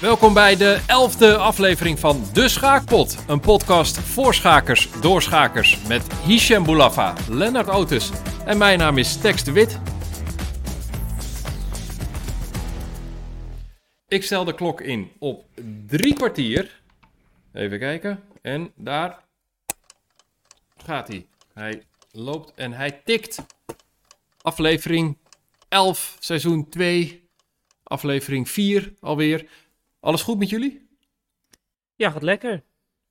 Welkom bij de elfde aflevering van De Schaakpot. Een podcast voor schakers, door schakers. Met Hichem Boulafa, Lennart Otis en mijn naam is Tex de Wit. Ik stel de klok in op drie kwartier. Even kijken. En daar gaat hij. Hij loopt en hij tikt. Aflevering 11, seizoen 2. Aflevering 4 alweer. Alles goed met jullie? Ja, gaat lekker.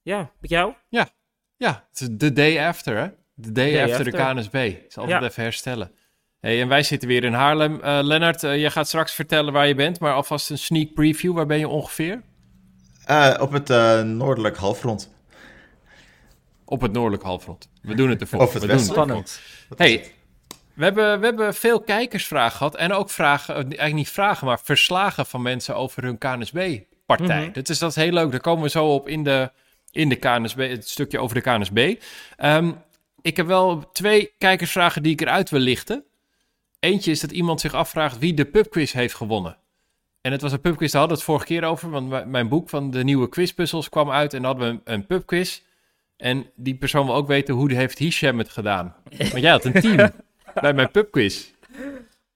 Ja, met jou? Ja, het is de day after, hè? De day, Day after, de. KNSB. Ik zal altijd Ja. even herstellen. Hey, en wij zitten weer in Haarlem. Eh Lennart, eh, jij gaat straks vertellen waar je bent, maar alvast een sneak preview. Waar ben je ongeveer? Eh, op het eh, noordelijk halfrond. Op het noordelijk halfrond. We doen het ervoor. Of het We doen. Spannend. Hey, we hebben, we hebben veel kijkersvragen gehad. En ook vragen, eigenlijk niet vragen, maar verslagen van mensen over hun KNSB-partij. Mhm. dat, is, dat is heel leuk. Daar komen we zo op in de, in de KNSB, het stukje over de KNSB. Ehm, ik heb wel twee kijkersvragen die ik eruit wil lichten. Eentje is dat iemand zich afvraagt wie de pubquiz heeft gewonnen. En het was een pubquiz, daar hadden we het vorige keer over. Want mijn boek van de nieuwe quizpuzzels kwam uit en dan hadden we een, een pubquiz. En die persoon wil ook weten hoe heeft Hisham het gedaan. Want jij had een team bij mijn pubquiz.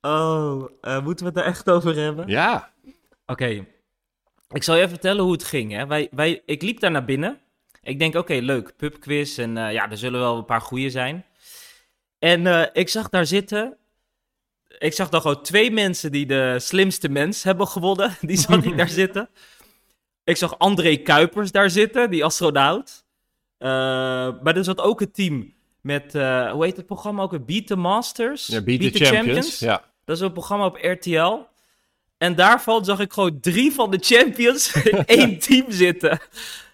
Oh, eh, moeten we het er echt over hebben? Ja. Oké. Ik zal je even vertellen hoe het ging. Hè. Wij, wij, ik liep daar naar binnen. Ik denk, oké, leuk, pubquiz. En eh, ja, er zullen wel een paar goeie zijn. En eh, ik zag daar zitten... Ik zag dan gewoon twee mensen die de slimste mens hebben gewonnen. Die zag ik daar zitten. Ik zag André Kuipers daar zitten, die astronaut. Eh, maar er zat ook een team met, hoe heet het programma ook? Beat the Masters? ja Beat, the, Champions. Ja. Dat is een programma op RTL. En daarvan zag ik gewoon drie van de champions in één team zitten.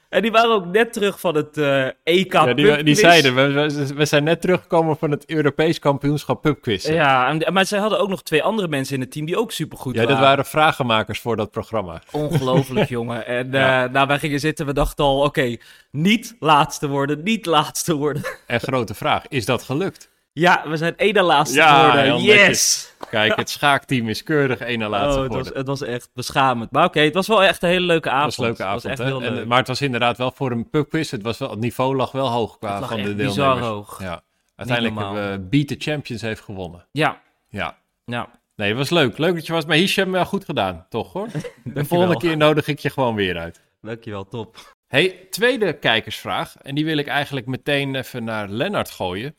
En die waren ook net terug van het eh, EK Ja, die, die zeiden, we, we, zijn net teruggekomen van het Europees kampioenschap pubquiz. Ja, Ja, en- maar zij hadden ook nog twee andere mensen in het team die ook supergoed dat waren. waren vragenmakers voor dat programma. Ongelooflijk, jongen. En Ja. eh, nou, wij gingen zitten, we dachten al, oké, niet laatste worden, niet laatste worden. En grote vraag, is dat gelukt? Ja, we zijn één na laatste geworden. Yes! Kijk, het schaakteam is keurig één na laatste Oh, het, was, geworden. het was echt beschamend. Maar oké, het was wel echt een hele leuke avond. was een leuke Het avond, was echt hè? heel En, maar het was inderdaad wel voor een pubquiz. Het, was wel, het niveau lag wel hoog qua Het van de deelnemers. bizar hoog. Ja. Uiteindelijk hebben we Beat the Champions heeft gewonnen. Ja, Ja. ja. Nee, dat was leuk. Leuk dat je was. Maar Hisham, wel goed gedaan, toch hoor? De volgende keer nodig ik je gewoon weer uit. Dankjewel, top. Hey, tweede kijkersvraag. En die wil ik eigenlijk meteen even naar Lennart gooien.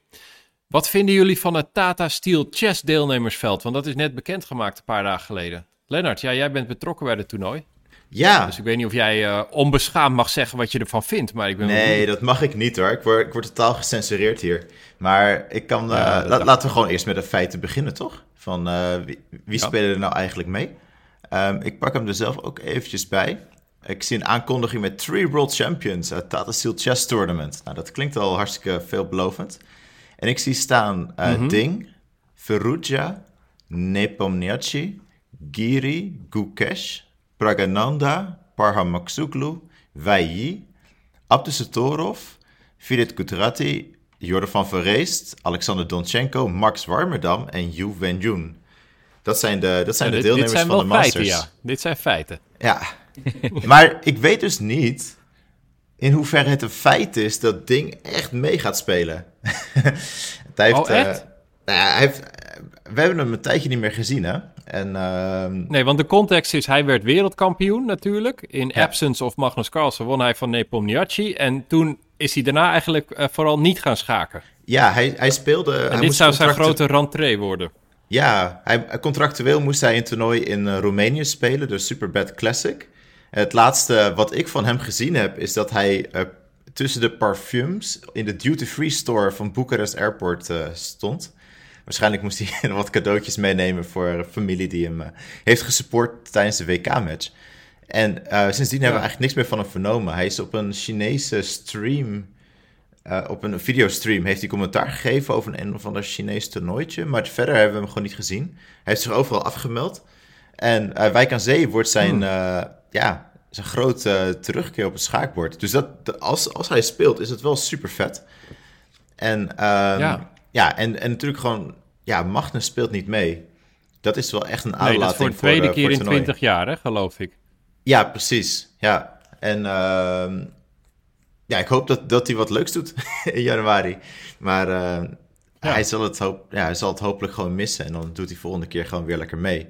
Wat vinden jullie van het Tata Steel Chess deelnemersveld? Want dat is net bekendgemaakt een paar dagen geleden. Lennart, ja, jij bent betrokken bij het toernooi. Ja, Dus ik weet niet of jij eh, onbeschaamd mag zeggen wat je ervan vindt. Maar ik ben nee, dat mag ik niet hoor. Ik word, ik word totaal gecensureerd hier. Maar ik kan, eh, Ja, la- laten we gewoon eerst met de feiten beginnen, toch? Van eh, wie, wie Ja. spelen er nou eigenlijk mee? Ehm, ik pak hem er zelf ook eventjes bij. Ik zie een aankondiging met Three World Champions uit Tata Steel Chess Tournament. Nou, dat klinkt al hartstikke veelbelovend. En ik zie staan eh, Mhm. Ding, Ferrugia, Nepomniachtchi, Giri, Gukesh, Pragananda, Parhamaksuglu, Wei Yi, Abdusatorov, Firit Kutrati, Jordan van Verreest, Alexander Donchenko, Max Warmerdam en Yu Wenjun. Dat zijn de, dat zijn Ja, de dit, dit deelnemers zijn van de Masters. feiten, ja. Dit zijn feiten. Ja, maar ik weet dus niet in hoeverre het een feit is dat Ding echt mee gaat spelen. hij heeft, Oh, eh, nou ja, hij heeft, we hebben hem een tijdje niet meer gezien, hè? En ehm, Nee, want de context is, hij werd wereldkampioen natuurlijk. In Ja. absence of Magnus Carlsen won hij van Nepomniachtchi. En toen is hij daarna eigenlijk eh, vooral niet gaan schaken. ja, hij, hij speelde. En hij dit moest zou zijn grote rentree worden. Ja, hij, contractueel moest hij een toernooi in eh, Roemenië spelen, de Superbad Classic. Het laatste wat ik van hem gezien heb, is dat hij eh, tussen de parfums in de duty-free store van Bucharest Airport eh, stond. Waarschijnlijk moest hij wat cadeautjes meenemen voor een familie die hem eh, heeft gesupport tijdens de WK-match. En sindsdien hebben we eigenlijk niks meer van hem vernomen. Hij is op een Chinese stream op een videostream heeft hij commentaar gegeven over een, een of ander Chinees toernooitje. Maar verder hebben we hem gewoon niet gezien. Hij heeft zich overal afgemeld. En eh Wijk aan Zee wordt zijn, Hmm. Ja, zijn grote terugkeer op het schaakbord. Dus dat, als, als hij speelt, is het wel super vet. En, ehm, Ja. ja. en, en natuurlijk gewoon, ja, Magnus speelt niet mee. Dat is wel echt een Nee, aanlating dat is voor de tweede eh, keer in het toernooi. 20 jaar, hè, geloof ik. Ja, precies. Ja, en ehm, ja, ik hoop dat, dat hij wat leuks doet in januari. Maar eh, hij, zal het hoop, ja, hij zal het hopelijk gewoon missen. En dan doet hij volgende keer gewoon weer lekker mee.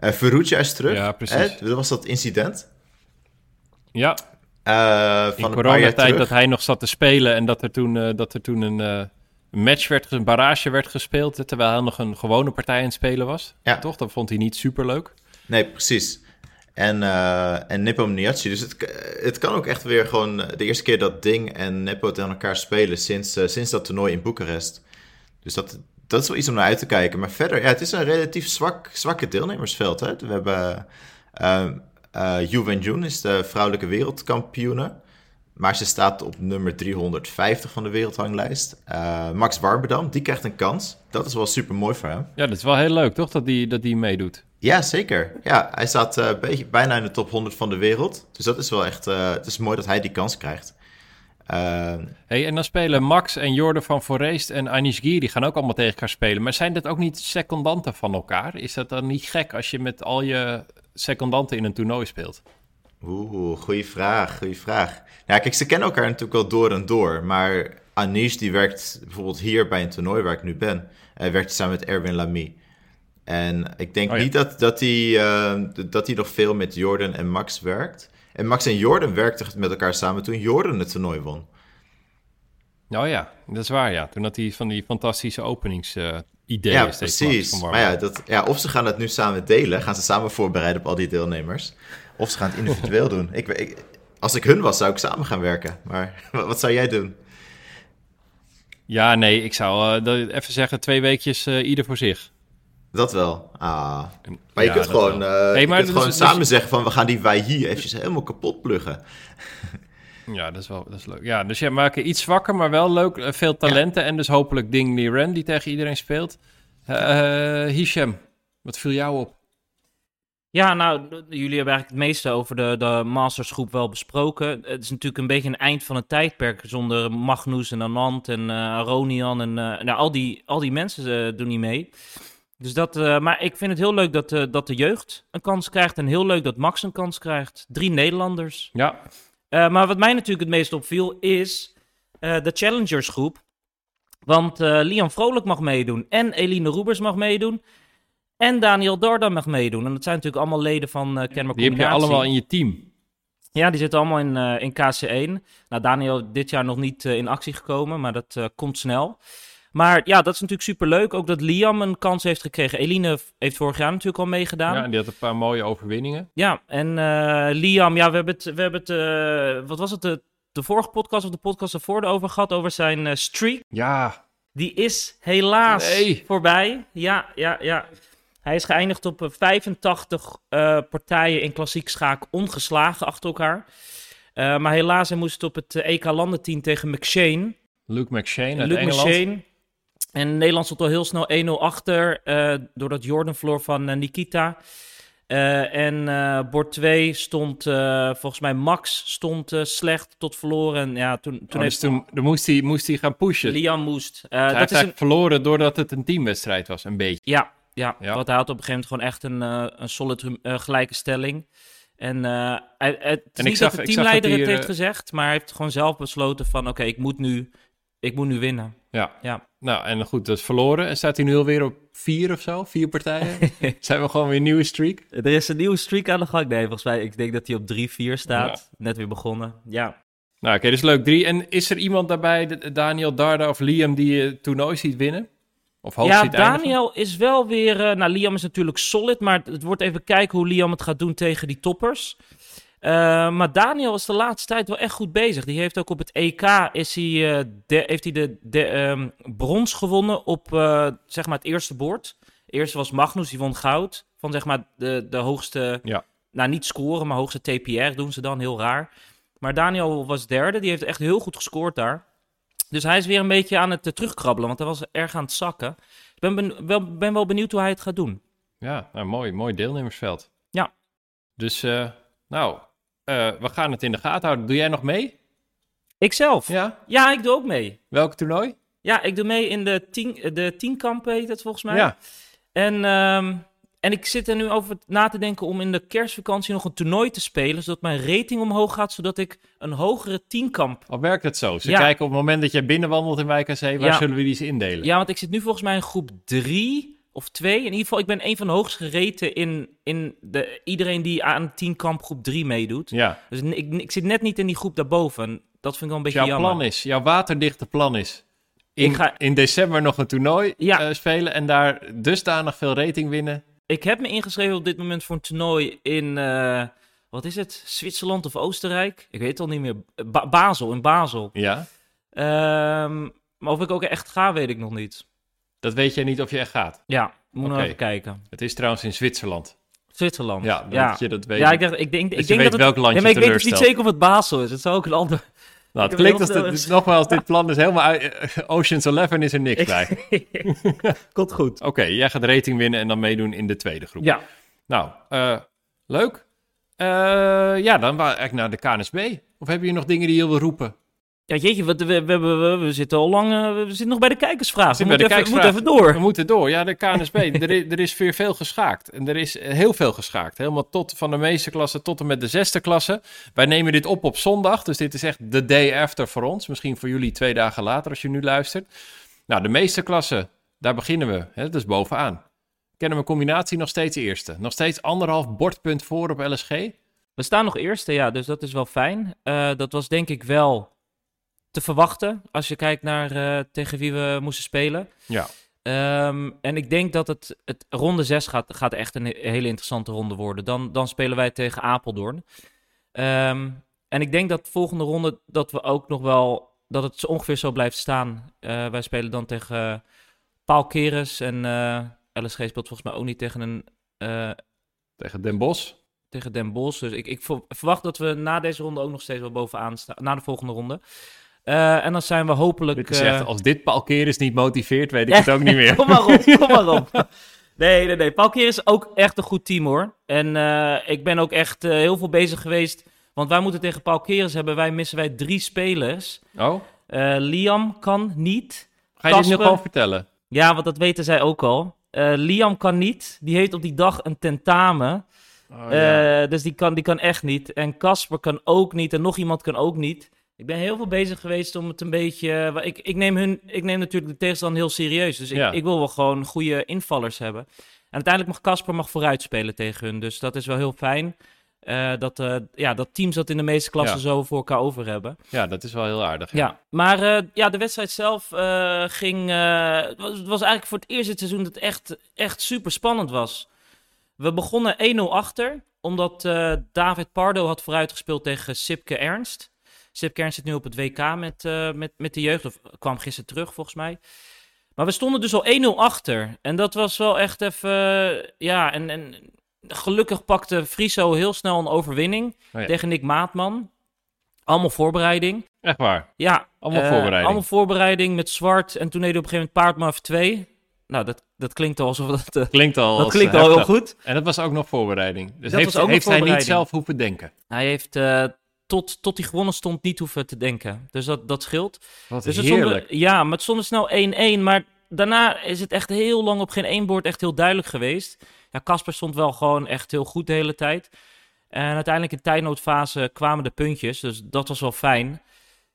Uh, Ferruccio is terug. Ja, precies. Hè? Dat was dat incident. Ja, Uh, in van jaar coronatijd dat hij nog zat te spelen en dat er toen, eh, dat er toen een eh, match werd, een barrage werd gespeeld, eh, terwijl hij nog een gewone partij aan het spelen was. Ja. Toch? Dat vond hij niet super leuk. Nee, precies. En, eh en Nippo Niachi. Dus het, het kan ook echt weer gewoon eh, de eerste keer dat Ding en Nippo tegen elkaar spelen sinds, eh, sinds dat toernooi in Boekarest. Dus dat, dat is wel iets om naar uit te kijken. Maar verder, ja, het is een relatief zwak, zwakke deelnemersveld. Hè? We hebben uh, uh, Yu Wenjun is de vrouwelijke wereldkampioene. Maar ze staat op nummer 350 van de wereldhanglijst. Uh, Max Warberdam, die krijgt een kans. Dat is wel super mooi voor hem. Ja, dat is wel heel leuk, toch? Dat die, dat die meedoet. Ja, zeker. Ja, hij staat uh, beetje, bijna in de top 100 van de wereld. Dus dat is wel echt... Uh, het is mooi dat hij die kans krijgt. Uh, hey, en dan spelen Max en Jordan van Forest en Anish Giri gaan ook allemaal tegen elkaar spelen. Maar zijn dat ook niet secondanten van elkaar? Is dat dan niet gek als je met al je secondanten in een toernooi speelt? Oeh, goede vraag, goede vraag. Ja, kijk, ze kennen elkaar natuurlijk wel door en door. Maar Anish, die werkt bijvoorbeeld hier bij een toernooi waar ik nu ben. Hij werkt samen met Erwin Lamy. En ik denk Oh ja. niet dat, dat, hij, uh, dat hij nog veel met Jordan en Max werkt. En Max en Jordan werkten met elkaar samen toen Jordan het toernooi won. Nou ja, dat is waar, ja. Toen had hij van die fantastische openingsideeën uh, Ja, precies. Maar ja, dat, ja, of ze gaan het nu samen delen, gaan ze samen voorbereiden op al die deelnemers. Of ze gaan het individueel doen. Ik, ik, als ik hun was, zou ik samen gaan werken. Maar wat zou jij doen? Ja, nee, ik zou uh, even zeggen twee weekjes uh, ieder voor zich. Dat wel. Ah. Maar je Ja, kunt gewoon, uh, Hey, je maar kunt dus- gewoon dus- samen zeggen van we gaan die wij hier eventjes helemaal kapot pluggen. Ja, dat is wel dat is leuk. Ja, dus jij maakt het iets zwakker, maar wel leuk. eh, Veel talenten en dus hopelijk Ding Liren die tegen iedereen speelt. Uh, Hisham, wat viel jou op? Ja, nou, jullie hebben eigenlijk het meeste over de, de Mastersgroep wel besproken. Het is natuurlijk een beetje een eind van een tijdperk zonder Magnus en Anand en eh Aronian en eh, nou, al, die, al die mensen eh, doen niet mee. Dus dat, eh, maar ik vind het heel leuk dat, eh, dat de jeugd een kans krijgt en heel leuk dat Max een kans krijgt. Drie Nederlanders. Ja, Eh, maar wat mij natuurlijk het meest opviel is de Challengers-groep. Want eh Lian Vrolijk mag meedoen en Eline Roebers mag meedoen. En Daniel Dorda mag meedoen. En dat zijn natuurlijk allemaal leden van eh Kenmer die heb je allemaal in je team. Ja, die zitten allemaal in, in KC1. Nou, Daniel dit jaar nog niet in actie gekomen, maar dat komt snel. Maar ja, dat is natuurlijk superleuk. Ook dat Liam een kans heeft gekregen. Eline heeft vorig jaar natuurlijk al meegedaan. Ja, en die had een paar mooie overwinningen. Ja, en eh, Liam, ja, we hebben het, we hebben het eh, wat was het, de, de vorige podcast of de podcast ervoor erover gehad, over zijn eh, streak. Ja, Die is helaas Nee. voorbij. Ja, ja, ja. Hij is geëindigd op eh, 85 eh, partijen in klassiek schaak ongeslagen achter elkaar. Maar helaas, hij moest op het EK landenteam tegen McShane. Luke McShane uit Luke Engeland. McShane. En Nederland stond al heel snel 1-0 achter, eh, doordat Jordan verloor van eh, Nikita. Eh, en bord 2 stond, volgens mij Max stond slecht tot verloren. En ja, toen, toen Toen, heeft dus toen, dan moest hij, moest hij gaan pushen. Liam moest. Hij dat heeft is een, verloren doordat het een teamwedstrijd was, een beetje. Ja, ja, Ja. want hij had op een gegeven moment gewoon echt een, een solid gelijke stelling. En hij, het is ik niet zag- dat de dat teamleider het heeft gezegd, maar hij heeft gewoon zelf besloten van oké, ik moet nu, ik moet nu winnen. Ja. Ja. Nou, en goed, dat is verloren. En staat hij nu alweer op vier of zo? Vier partijen? Zijn we gewoon weer een nieuwe streak? Er is een nieuwe streak aan de gang. Nee, volgens mij, ik denk dat hij op 3-4 staat. Net weer begonnen. Ja. Nou, oké, dus leuk. Drie. En is er iemand daarbij, de- Daniel, Darda of Liam, die je toernooi ziet winnen? Of hoog Ja, ziet eindigen? Daniel is wel weer... eh, nou, Liam is natuurlijk solid, maar het wordt even kijken hoe Liam het gaat doen tegen die toppers. Eh, maar Daniel is de laatste tijd wel echt goed bezig. Die heeft ook op het EK is hij, eh, de, heeft hij de, de ehm, brons gewonnen op eh, zeg maar het eerste bord. De eerste was Magnus, die won goud. Van zeg maar de, de hoogste, Ja. nou niet scoren, maar hoogste TPR doen ze dan, heel raar. Maar Daniel was derde, die heeft echt heel goed gescoord daar. Dus hij is weer een beetje aan het terugkrabbelen, want hij was erg aan het zakken. Ik ben, ben, wel, ben wel benieuwd hoe hij het gaat doen. Ja, nou, mooi. Mooi deelnemersveld. Ja. Dus, nou, eh, we gaan het in de gaten houden. Doe jij nog mee? Ikzelf? Ja, Ja. ik doe ook mee. Welk toernooi? Ja, ik doe mee in de, tien, de tienkamp, heet het volgens mij. Ja. En, ehm, en ik zit er nu over na te denken om in de kerstvakantie nog een toernooi te spelen, zodat mijn rating omhoog gaat, zodat ik een hogere tienkamp... Al werkt het zo? Ze Ja. kijken op het moment dat jij binnenwandelt in Wijk aan Zee, waar Ja. zullen we die eens indelen? Ja, want ik zit nu volgens mij in groep drie of twee. In ieder geval, ik ben een van de hoogst gereten in, in de, iedereen die aan tienkamp groep drie meedoet. Ja. Dus ik, ik zit net niet in die groep daarboven. En Dat vind ik wel een beetje jouw jammer. plan is, jouw waterdichte plan is, in, Ik ga- in december nog een toernooi Ja. eh, spelen en daar dusdanig veel rating winnen. Ik heb me ingeschreven op dit moment voor een toernooi in, eh, wat is het, Zwitserland of Oostenrijk? Ik weet het al niet meer. Ba- Basel, in Basel. Ja, Ehm, maar of ik ook echt ga, weet ik nog niet. Dat weet jij niet of je echt gaat. Ja, moet nog Oké. even kijken. Het is trouwens in Zwitserland. Zwitserland. Ja, dat ja. je dat weet. Ja, ik, dacht, ik denk, ik je denk weet dat welk land ja, maar ik weet niet zeker of het Basel is. Het zou ook een ander... Nou, het klinkt als dit, nogmaals, dit plan is helemaal uit. eh, Ocean's Eleven is er niks bij. Komt goed. Oké, jij gaat rating winnen en dan meedoen in de tweede groep. Ja. Nou, eh, leuk. Eh, ja, dan wa- eigenlijk naar de KNSB. Of heb je nog dingen die je wil roepen? Ja, jeetje, we, we, we, we, we zitten al lang... eh, we zitten nog bij de kijkersvraag. We moeten even, we even We door. moeten door. Ja, de KNSB. er, is, er is weer veel geschaakt. En er is heel veel geschaakt. Helemaal tot van de meeste klassen tot en met de zesde klasse. Wij nemen dit op op zondag. Dus dit is echt de day after voor ons. Misschien voor jullie twee dagen later als je nu luistert. Nou, de meeste klassen, daar beginnen we. Hè, dat is bovenaan. Kennen we combinatie nog steeds eerste. Nog steeds anderhalf bordpunt voor op LSG. We staan nog eerste, ja, dus dat is wel fijn. Eh, dat was denk ik wel te verwachten als je kijkt naar eh, tegen wie we moesten spelen. Ja. Ehm, en ik denk dat het, het ronde 6 gaat, gaat echt een he- hele interessante ronde worden. Dan, dan spelen wij tegen Apeldoorn. Ehm, en ik denk dat volgende ronde dat we ook nog wel dat het ongeveer zo blijft staan. Eh, wij spelen dan tegen eh, Paul Keres en eh, LSG speelt volgens mij ook niet tegen een Tegen Den Bosch. tegen Den Bosch. Dus ik, ik ver- verwacht dat we na deze ronde ook nog steeds wel bovenaan staan. Na de volgende ronde. Eh, en dan zijn we hopelijk... Dit eh, echt, als dit Paul Keres niet motiveert, weet ik het ook niet meer. kom maar op, kom maar op. Nee, nee, nee. Paul is ook echt een goed team hoor. En eh, ik ben ook echt heel veel bezig geweest. Want wij moeten tegen Paul Keres hebben. Wij missen wij drie spelers. Oh, Liam kan niet. ga je dit nu gewoon vertellen? Ja, want dat weten zij ook al. Liam kan niet. Die heeft op die dag een tentamen. Oh, ja. Dus die kan, die kan echt niet. En Casper kan ook niet. En nog iemand kan ook niet. Ik ben heel veel bezig geweest om het een beetje. wa- Ik, ik, neem, hun, ik neem natuurlijk de tegenstander heel serieus. Dus ik, Ja. ik wil wel gewoon goede invallers hebben. En uiteindelijk mag Casper mag vooruit spelen tegen hun. Dus dat is wel heel fijn. eh, dat, eh, ja, dat teams dat in de meeste klassen Ja. zo voor elkaar over hebben. ja, dat is wel heel aardig. Ja, maar eh, ja, de wedstrijd zelf eh, ging. eh, het, was, eigenlijk voor het eerst dit seizoen dat het echt, echt super spannend was. We begonnen 1-0 achter, omdat eh, David Pardo had vooruitgespeeld tegen Sipke Ernst. Sipke Ernst zit nu op het WK met, eh, met, met de jeugd, of kwam gisteren terug volgens mij. Maar we stonden dus al 1-0 achter. En dat was wel echt even. eh, ja, en, en gelukkig pakte Friso heel snel een overwinning Oh ja. tegen Nick Maatman. Allemaal voorbereiding. Echt waar. Ja, Allemaal eh, voorbereiding. Allemaal voorbereiding met zwart. En toen deed hij op een gegeven moment Paardmaf 2. Nou, dat, dat klinkt al alsof dat... Klinkt al. dat klinkt al heel goed. En dat was ook nog voorbereiding. Dus Dat heeft, was ook nog heeft hij niet zelf hoeven denken. Hij heeft tot, tot hij gewonnen stond niet hoeven te denken. Dus dat, dat scheelt. Wat Dus het heerlijk. stond, ja, maar het stond snel 1-1. Maar daarna is het echt heel lang op geen één bord echt heel duidelijk geweest. Ja, Casper stond wel gewoon echt heel goed de hele tijd. En uiteindelijk in tijdnoodfase kwamen de puntjes. Dus dat was wel fijn.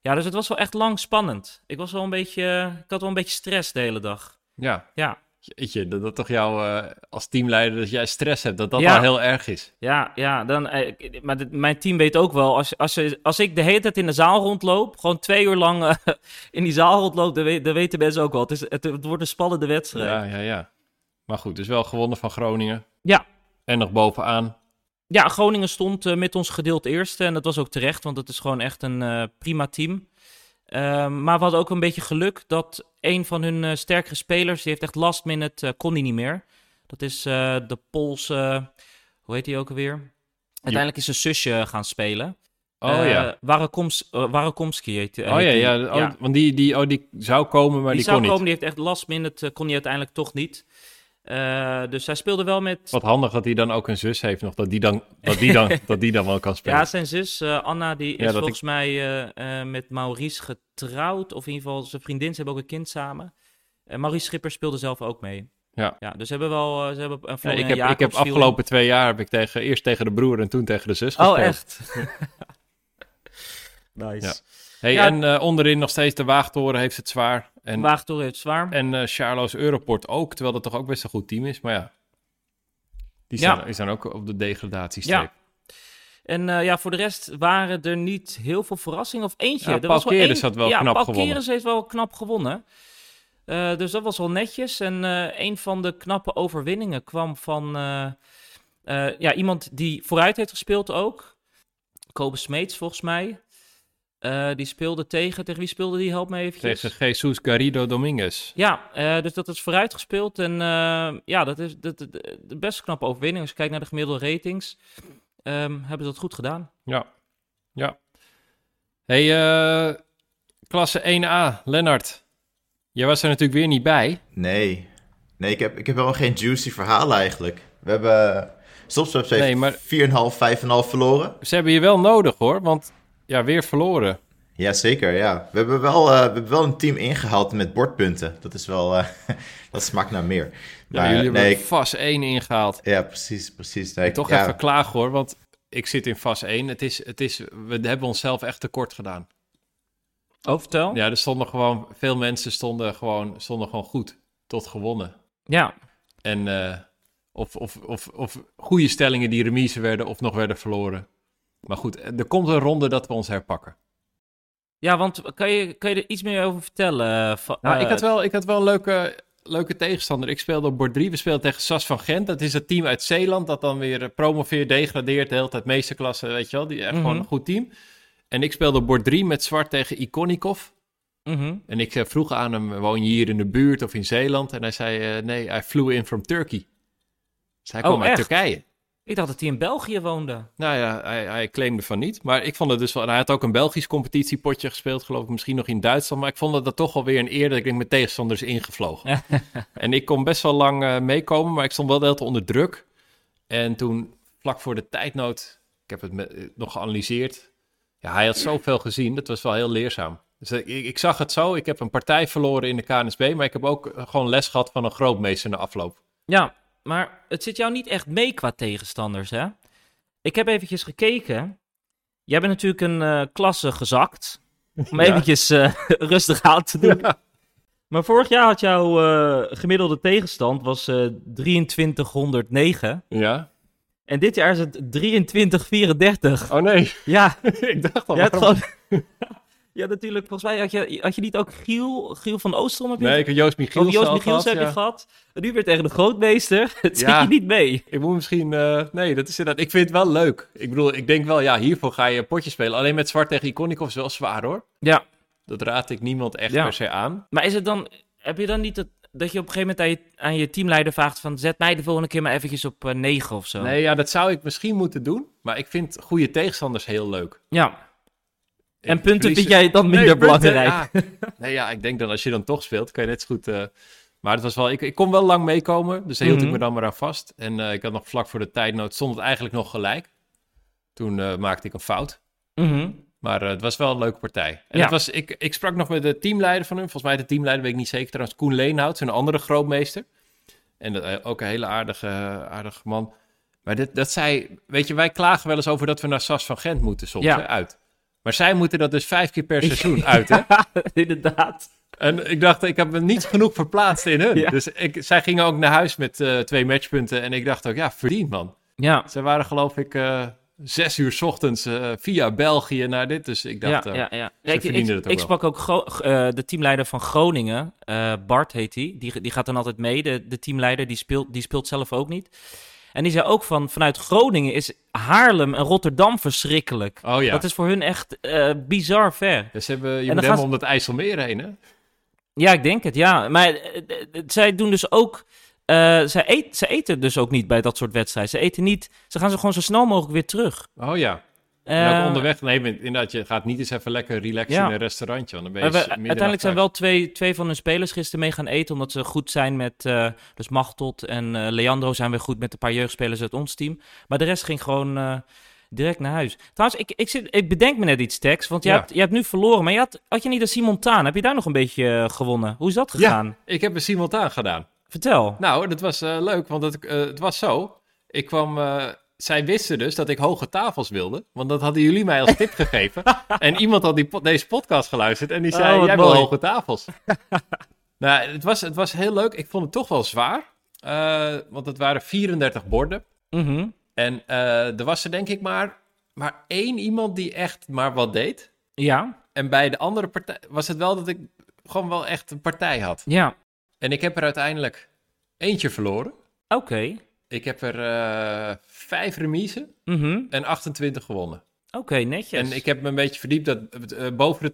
Ja, dus het was wel echt lang spannend. Ik was wel een beetje... Ik had wel een beetje stress de hele dag. Ja. Ja, Jeetje, dat, dat toch jou eh, als teamleider, dat jij stress hebt, dat dat Ja. al heel erg is. Ja, ja dan, eh, maar dit- mijn team weet ook wel, als, als, je- als ik de hele tijd in de zaal rondloop, gewoon twee uur lang eh, in die zaal rondloop, dan, weet- dan weten mensen ook wel. Het, is, het, het wordt een spannende wedstrijd. Ja, ja, ja. Maar goed, dus wel gewonnen van Groningen. Ja. En nog bovenaan. Ja, Groningen stond met ons gedeeld eerste en dat was ook terecht, want het is gewoon echt een prima team. Ehm, maar we hadden ook een beetje geluk dat een van hun eh, sterkere spelers, die heeft echt last minute, eh, kon hij niet meer. Dat is eh, de Poolse, hoe heet hij ook alweer? Uiteindelijk is zijn zusje gaan spelen. Oh ja. Warakoms, eh, Warakomski heet, heet Oh ja, die. ja, oh, want die, die, oh, die zou komen, maar die die, zou kon komen, niet. die heeft echt last minute, kon hij uiteindelijk toch niet. Eh, dus hij speelde wel met... Wat handig dat hij dan ook een zus heeft nog, dat die dan, dat die dan, dat die dan wel kan spelen. Ja, zijn zus eh, Anna, die is Ja, volgens mij eh, met Maurice getrouwd. Of in ieder geval, zijn vriendin, ze hebben ook een kind samen. En Maurice Schipper speelde zelf ook mee. Ja. ja dus hebben wel... ze hebben een Florian ik, heb, ik heb afgelopen twee jaar heb ik tegen, eerst tegen de broer en toen tegen de zus gespeeld. Oh, echt? nice. Ja. Hey, Ja. En eh, onderin nog steeds de Waagtoren heeft het zwaar. En, Waagtoren heeft zwaar. en eh Charlo's Europort ook, terwijl dat toch ook best een goed team is. Maar ja, die Ja. staan, staan ook op de degradatiestreep. Ja. En eh, ja, voor de rest waren er niet heel veel verrassingen. Of eentje. Ja, er was wel één- had wel ja, knap Paul gewonnen. Keres heeft wel knap gewonnen. Dus dat was wel netjes. En een van de knappe overwinningen kwam van ja, iemand die vooruit heeft gespeeld ook. Kobe Smeets volgens mij. Eh, die speelde tegen. Tegen wie speelde die? Help me eventjes. Tegen Jesus Garrido Dominguez. Ja, eh, dus dat is vooruit gespeeld. En eh, ja, dat is dat, dat- de best knappe overwinning. Als je kijkt naar de gemiddelde ratings, ehm, hebben ze dat goed gedaan. Ja. Ja. Hey, eh, klasse 1A, Lennart. Jij was er natuurlijk weer niet bij. Nee. Nee, ik heb, ik heb wel geen juicy verhaal eigenlijk. We hebben... Heeft Nee, maar- 4,5, 5,5 verloren. Ze hebben je wel nodig hoor, want ja, weer verloren. Jazeker, ja. We hebben, wel, eh, we hebben wel een team ingehaald met bordpunten. Dat is wel... eh, dat smaakt naar meer. Ja, Maar, jullie hebben nee, fas 1 ingehaald. Ja, precies, precies. Nee, Toch ja, even klagen hoor, want ik zit in fas 1. Het is, het is, we hebben onszelf echt tekort gedaan. Oh, vertel. Ja. Ja, er stonden gewoon, veel mensen stonden gewoon, stonden gewoon goed tot gewonnen. En eh, of, of, of, of goede stellingen die remise werden of nog werden verloren. Maar goed, er komt een ronde dat we ons herpakken. Ja, want kan je, kan je er iets meer over vertellen? eh, Nou, eh, ik, had wel, ik had wel een leuke, leuke tegenstander. Ik speelde op bord 3. We speelden tegen Sas van Gent. Dat is het team uit Zeeland dat dan weer eh, promoveert, degradeert. De hele tijd meesterklasse, weet je wel. Die echt Mhm. gewoon een goed team. En ik speelde op bord 3 met zwart tegen Ikonikov. mhm. En ik eh, vroeg aan hem, woon je hier in de buurt of in Zeeland? En hij zei, eh, nee, I flew in from Turkey. Dus hij Oh, kwam uit echt? Turkije. Ik dacht dat hij in België woonde. Nou ja, hij, hij claimde van niet. Maar ik vond het dus wel... Hij had ook een Belgisch competitiepotje gespeeld, geloof ik. Misschien nog in Duitsland. Maar ik vond dat toch alweer een eer dat ik denk met tegenstanders ingevlogen. en ik kon best wel lang eh, meekomen, maar ik stond wel de hele tijd onder druk. En toen, vlak voor de tijdnood... Ik heb het eh, nog geanalyseerd. Ja, hij had zoveel gezien. Dat was wel heel leerzaam. Dus eh, ik, ik zag het zo. Ik heb een partij verloren in de KNSB. Maar ik heb ook gewoon les gehad van een grootmeester na afloop. Ja, maar het zit jou niet echt mee qua tegenstanders, hè? Ik heb eventjes gekeken. Jij bent natuurlijk een eh, klasse gezakt. Om Ja. eventjes eh, rustig aan te doen. Maar vorig jaar had jouw eh, gemiddelde tegenstand was eh 2309. Ja? En dit jaar is het 2334. Oh nee, Ja, ik dacht al... je hebt gewoon... ja, natuurlijk. Volgens mij had je, had je niet ook Giel, Giel van Oostrom? Heb je Nee, ik heb Joost Michiels Oh, Joost Michiels heb je gehad. En nu weer tegen de grootmeester. Het zit Ja. je niet mee. Ik moet misschien... eh, nee, dat is inderdaad... Ik vind het wel leuk. Ik bedoel, ik denk wel, ja, hiervoor ga je een potje spelen. Alleen met zwart tegen Iconicov is wel zwaar, hoor. Ja, Dat raad ik niemand echt Ja. per se aan. maar is het dan... Heb je dan niet dat, dat je op een gegeven moment aan je, aan je teamleider vraagt van... Zet mij de volgende keer maar eventjes op eh, 9 of zo. Nee, ja, dat zou ik misschien moeten doen. Maar ik vind goede tegenstanders heel leuk. Ja, en punten vind jij dan minder Nee, punten, belangrijk. ja. Nee, ja, ik denk dan als je dan toch speelt, kan je net zo goed... eh, Maar het was wel, ik, ik kon wel lang meekomen, dus daar hield Mhm. ik me dan maar aan vast. En eh, ik had nog vlak voor de tijdnood, stond het eigenlijk nog gelijk. Toen eh, maakte ik een fout. Mhm. Maar het was wel een leuke partij. En Ja. het was, ik, ik sprak nog met de teamleider van hem. Volgens mij de teamleider, weet ik niet zeker trouwens. Koen Leenhout, zijn andere grootmeester. En ook een hele aardige, aardige man. Maar dit, dat zij... Weet je, wij klagen wel eens over dat we naar Sas van Gent moeten soms, Ja. hè, uit. Maar zij moeten dat dus vijf keer per seizoen uit, hè? Inderdaad. En ik dacht, ik heb me niet genoeg verplaatst in hun. Ja. Dus ik, zij gingen ook naar huis met eh, twee matchpunten. En ik dacht ook, ja, verdiend man. Ja, Ze waren geloof ik eh, zes uur 's ochtends eh, via België naar dit. Dus ik dacht, ja, ja, ja. ze Ja, ik, het ook ik wel. sprak ook Gro- de teamleider van Groningen, Bart heet hij. Die, die gaat dan altijd mee, de, de teamleider. Die speelt, die speelt zelf ook niet. En die zei ook van, vanuit Groningen is Haarlem en Rotterdam verschrikkelijk. Oh ja. Dat is voor hun echt eh, bizar ver. Dus ze hebben, je moet ze- om dat IJsselmeer heen, hè? Ja, ik denk het, ja. Maar eh, eh, zij doen dus ook... zij, eet, zij eten dus ook niet bij dat soort wedstrijden. Ze eten niet... Ze gaan ze gewoon zo snel mogelijk weer terug. Oh ja. En Eh, ook onderweg, nee, inderdaad, je gaat niet eens even lekker relaxen Ja. in een restaurantje. Want dan ben je we- uiteindelijk zijn wel twee, twee van hun spelers gisteren mee gaan eten, omdat ze goed zijn met, eh, dus Machtot en eh, Leandro zijn weer goed met een paar jeugdspelers uit ons team. Maar de rest ging gewoon eh, direct naar huis. Trouwens, ik, ik, zit, ik bedenk me net iets, Tex, want je, Ja. hebt, je hebt nu verloren, maar je had, had je niet een Simon Taan? Heb je daar nog een beetje eh, gewonnen? Hoe is dat gegaan? Ik heb een simultaan gedaan. Vertel. Nou, dat was eh, leuk, want het, eh, het was zo. Ik kwam... zij wisten dus dat ik hoge tafels wilde. Want dat hadden jullie mij als tip gegeven. En iemand had die po- deze podcast geluisterd en die zei, Oh, wat jij wil hoge tafels. nou, het was, het was heel leuk. Ik vond het toch wel zwaar. eh, want het waren 34 borden. Mhm. En eh, er was er denk ik maar, maar één iemand die echt maar wat deed. Ja, En bij de andere partij was het wel dat ik gewoon wel echt een partij had. ja. En ik heb er uiteindelijk eentje verloren. Oké. Ik heb er eh, vijf remiezen Mhm. en 28 gewonnen. Oké, netjes. En ik heb me een beetje verdiept dat eh, boven de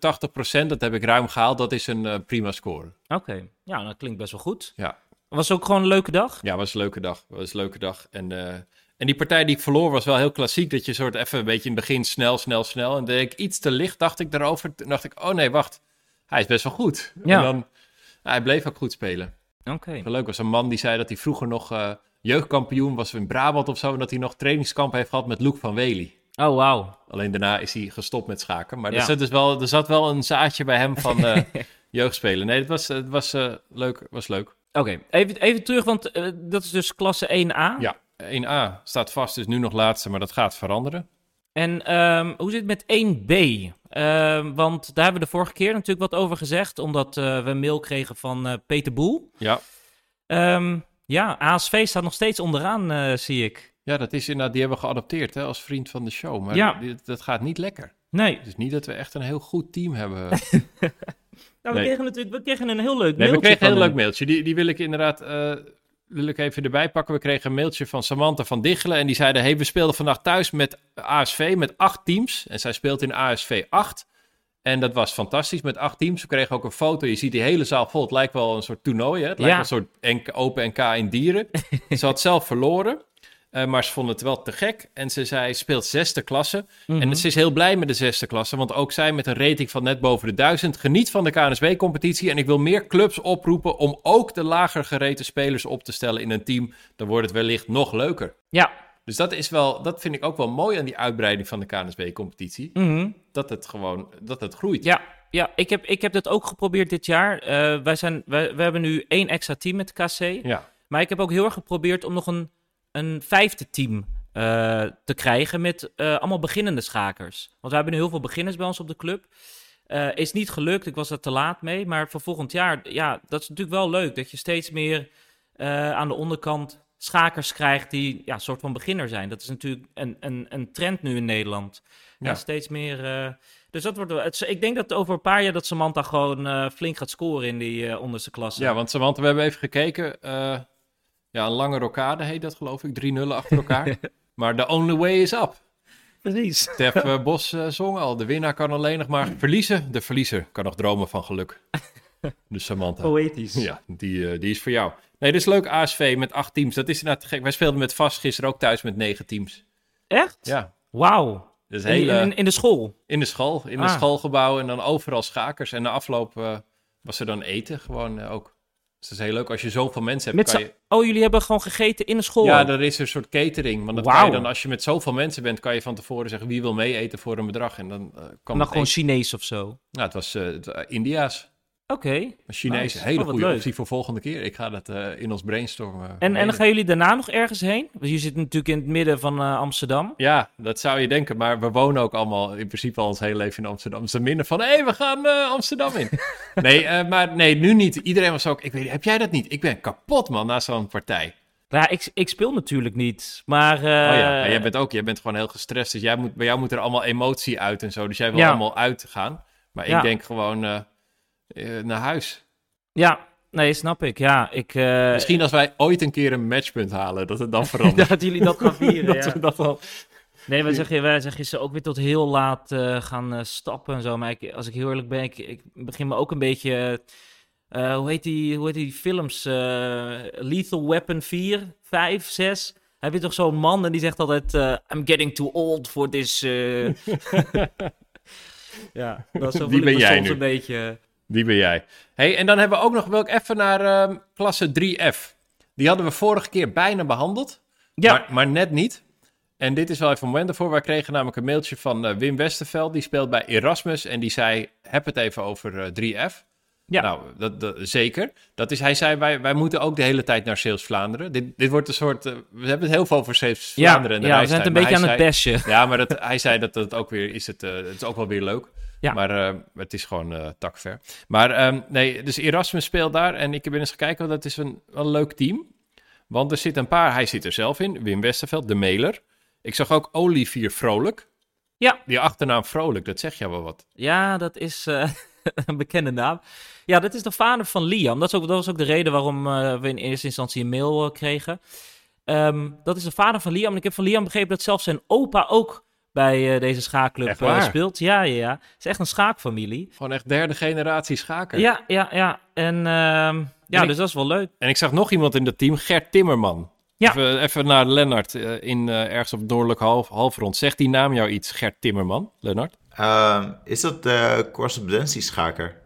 80%, dat heb ik ruim gehaald, dat is een eh, prima score. Oké, ja, dat klinkt best wel goed. Ja. Was ook gewoon een leuke dag? Ja, was een leuke dag. Was een leuke dag. En, en die partij die ik verloor was wel heel klassiek. Dat je soort even een beetje in het begin snel, snel, snel. En deed ik iets te licht, dacht ik daarover. Toen dacht ik, oh nee, wacht. Hij is best wel goed. Ja. En dan, nou, hij bleef ook goed spelen. Oké. Leuk was een man die zei dat hij vroeger nog jeugdkampioen was in Brabant of zo. En dat hij nog trainingskamp heeft gehad met Loek van Wely. Oh, wauw. Alleen daarna is hij gestopt met schaken. Maar Ja. er, zat dus wel, er zat wel een zaadje bij hem van eh, jeugdspelen. Nee, het was, het was eh, leuk. was leuk. Oké, even, even terug, want eh, dat is dus klasse 1A. Ja, 1A staat vast, dus nu nog laatste, maar dat gaat veranderen. En ehm, hoe zit het met 1B? Ehm, want daar hebben we de vorige keer natuurlijk wat over gezegd, omdat we een mail kregen van Peter Boel. Ja. Ehm, ja, ASV staat nog steeds onderaan, eh, zie ik. Ja, dat is inderdaad, die hebben we geadopteerd hè, als vriend van de show. Maar Ja. dit- dat gaat niet lekker. Nee, Het is niet dat we echt een heel goed team hebben. nou, we, Nee. kregen natuurlijk, we kregen een heel leuk Nee, we mailtje kregen een heel leuk mailtje. Die, die wil ik inderdaad eh, wil ik even erbij pakken. We kregen een mailtje van Samantha van Diggelen. En die zeiden, hey, we speelden vandaag thuis met ASV met acht teams. En zij speelt in ASV 8. En dat was fantastisch met acht teams. We kregen ook een foto. Je ziet die hele zaal vol. Het lijkt wel een soort toernooi. Hè? Het lijkt Ja. een soort NK, open NK in dieren. ze had zelf verloren. eh, maar ze vond het wel te gek. En ze zei, speelt zesde klasse. Mhm. En ze is heel blij met de zesde klasse, want ook zij met een rating van net boven de 1000 geniet van de KNSB-competitie. En ik wil meer clubs oproepen om ook de lager gereten spelers op te stellen in een team. Dan wordt het wellicht nog leuker. Ja. Dus dat is wel, dat vind ik ook wel mooi aan die uitbreiding van de KNSB-competitie. Mhm. Dat het gewoon, dat het groeit. Ja, ja ik, heb, ik heb dat ook geprobeerd dit jaar. Eh, wij, zijn, wij, wij hebben nu één extra team met KC. Ja. Maar ik heb ook heel erg geprobeerd om nog een, een vijfde team eh, te krijgen met eh, allemaal beginnende schakers. Want we hebben nu heel veel beginners bij ons op de club. Is niet gelukt, ik was er te laat mee. Maar voor volgend jaar, ja, dat is natuurlijk wel leuk. Dat je steeds meer aan de onderkant schakers krijgt die ja, een soort van beginner zijn. Dat is natuurlijk een, een, een trend nu in Nederland. Ja. Ja. steeds meer... eh, dus dat wordt wel, het, ik denk dat over een paar jaar dat Samantha gewoon eh, flink gaat scoren in die eh, onderste klasse. Ja, want Samantha, we hebben even gekeken. eh, ja, een lange rocade heet dat geloof ik. Drie nullen achter elkaar. maar the only way is up. precies. Stef Bos zong al. De winnaar kan alleen nog maar verliezen. De verliezer kan nog dromen van geluk. Dus Samantha. Poëtisch. Ja, die, die is voor jou. Nee, dit is leuk ASV met acht teams. Dat is inderdaad te gek. Wij speelden met Vast gisteren ook thuis met negen teams. Echt? Ja, Wauw. dus In, hele, in, in de school? in de school, in Ah. het schoolgebouw en dan overal schakers. En na afloop eh, was er dan eten gewoon eh, ook. Dus dat is heel leuk. Als je zoveel mensen hebt, Met kan je... Oh, jullie hebben gewoon gegeten in de school? Ja, er is een soort catering. Want dat kan Wauw. je dan, als je met zoveel mensen bent, kan je van tevoren zeggen wie wil mee eten voor een bedrag. En dan eh, kwam maar het gewoon eten. Chinees of zo? Nou, het was eh, eh, India's. Maar Chinees, Nice. hele Oh, goede leuk. optie voor volgende keer. Ik ga dat eh, in ons brainstormen. En, en dan gaan jullie daarna nog ergens heen? Want je zit natuurlijk in het midden van eh, Amsterdam. Ja, dat zou je denken, maar we wonen ook allemaal in principe al ons hele leven in Amsterdam. Dus minder van, hé, hey, we gaan eh, Amsterdam in. nee, eh, maar nee, nu niet. Iedereen was ook, ik weet heb jij dat niet? Ik ben kapot, man, na zo'n partij. Ja, ik, ik speel natuurlijk niet, maar... eh, oh ja, jij bent ook, jij bent gewoon heel gestrest. Dus jij moet, bij jou moet er allemaal emotie uit en zo. Dus jij wil Ja. allemaal uitgaan. Maar ik denk gewoon eh, eh, naar huis. Ja, nee, snap ik. Ja, ik... eh, Misschien als wij ooit een keer een matchpunt halen, dat het dan verandert. dat jullie dat gaan vieren, dat ja. we dat. Nee, wij zeggen, wij zeggen ze ook weer tot heel laat eh, gaan stappen en zo. Maar ik, als ik heel eerlijk ben, ik, ik begin me ook een beetje... hoe, heet die, hoe heet die films? Lethal Weapon 4, 5, 6. Heb je toch zo'n man en die zegt altijd... eh, I'm getting too old for this... eh." ja, dat is zo ben jij soms nu? een beetje... Die ben jij. hey, en dan hebben we ook nog, wil ik even naar ehm, klasse 3F. Die hadden we vorige keer bijna behandeld, Ja, maar, maar net niet. En dit is wel even een moment ervoor. Wij kregen namelijk een mailtje van eh, Wim Westerveld. Die speelt bij Erasmus en die zei, heb het even over eh, 3F. Ja. Nou, dat, dat- zeker. Dat is, hij zei, wij, wij moeten ook de hele tijd naar Zeeuws-Vlaanderen. Dit, dit wordt een soort... eh, we hebben het heel veel over Ja, Zeeuws-Vlaanderen. en de ja we zijn het een beetje aan het bashen. Ja, maar dat, hij zei dat het ook weer is het, eh, het is ook wel weer leuk. Ja. Maar eh, het is gewoon eh takver. Maar ehm, nee, dus Erasmus speelt daar en ik heb eens gekeken, want dat is een, leuk team. Want er zitten een paar, hij zit er zelf in, Wim Westerveld, de mailer. Ik zag ook Olivier Vrolijk. Ja. Die achternaam Vrolijk, dat zeg jou wel wat. Ja, dat is eh, een bekende naam. Ja, dat is de vader van Liam. Dat, is ook, dat was ook de reden waarom we in eerste instantie een mail kregen. Ehm, dat is de vader van Liam. En ik heb van Liam begrepen dat zelfs zijn opa ook bij eh, deze schaakclub Echt eh, speelt. Ja, ja, ja. Het is echt een schaakfamilie. Gewoon echt derde generatie schaker. Ja, ja, ja. En ehm, ja, En ik- dus dat is wel leuk. En ik zag nog iemand in dat team, Gert Timmerman. Ja. Even, even naar Lennart eh, in eh, ergens op het noordelijk half, halfrond. Zegt die naam jou iets, Gert Timmerman, Lennart? Ehm, is dat de correspondentieschaker?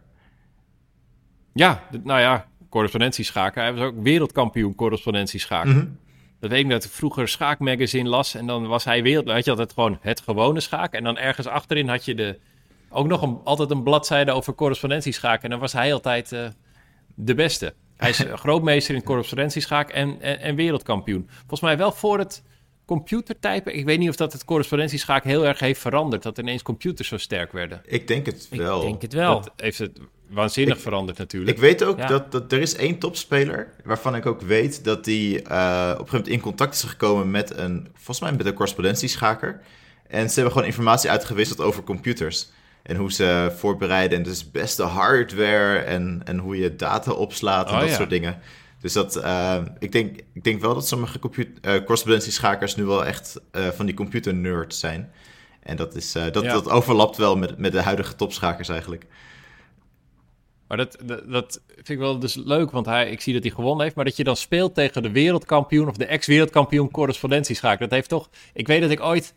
Ja, nou ja, correspondentieschaker. Hij was ook wereldkampioen correspondentieschaker. Mhm. Dat weet ik dat ik vroeger schaakmagazine las en dan was hij wereld. Dan had je altijd gewoon het gewone schaak. En dan ergens achterin had je de, ook nog een, altijd een bladzijde over correspondentieschaak. En dan was hij altijd eh, de beste. Hij is grootmeester in correspondentieschaak en, en, en wereldkampioen. Volgens mij wel voor het computertypen. Ik weet niet of dat het correspondentieschaak heel erg heeft veranderd. Dat ineens computers zo sterk werden. Ik denk het Ik wel. denk het wel. Dat heeft het waanzinnig Ik- veranderd natuurlijk. Ik weet ook Ja. dat, dat er is één topspeler waarvan ik ook weet dat die eh, op een gegeven moment in contact is gekomen met een, volgens mij met een correspondentieschaker. En ze hebben gewoon informatie uitgewisseld over computers. En hoe ze voorbereiden en dus beste hardware en, en hoe je data opslaat en Oh, dat ja. soort dingen. Dus dat, eh, ik, denk, ik denk wel dat sommige compu- eh, correspondentieschakers nu wel echt eh, van die computer nerds zijn. En dat, is, eh, dat, Ja. dat overlapt wel met, met de huidige topschakers eigenlijk. Maar dat, dat, dat vind ik wel dus leuk, want hij, ik zie dat hij gewonnen heeft. Maar dat je dan speelt tegen de wereldkampioen of de ex-wereldkampioen correspondentieschaak. Dat heeft toch... Ik weet dat ik ooit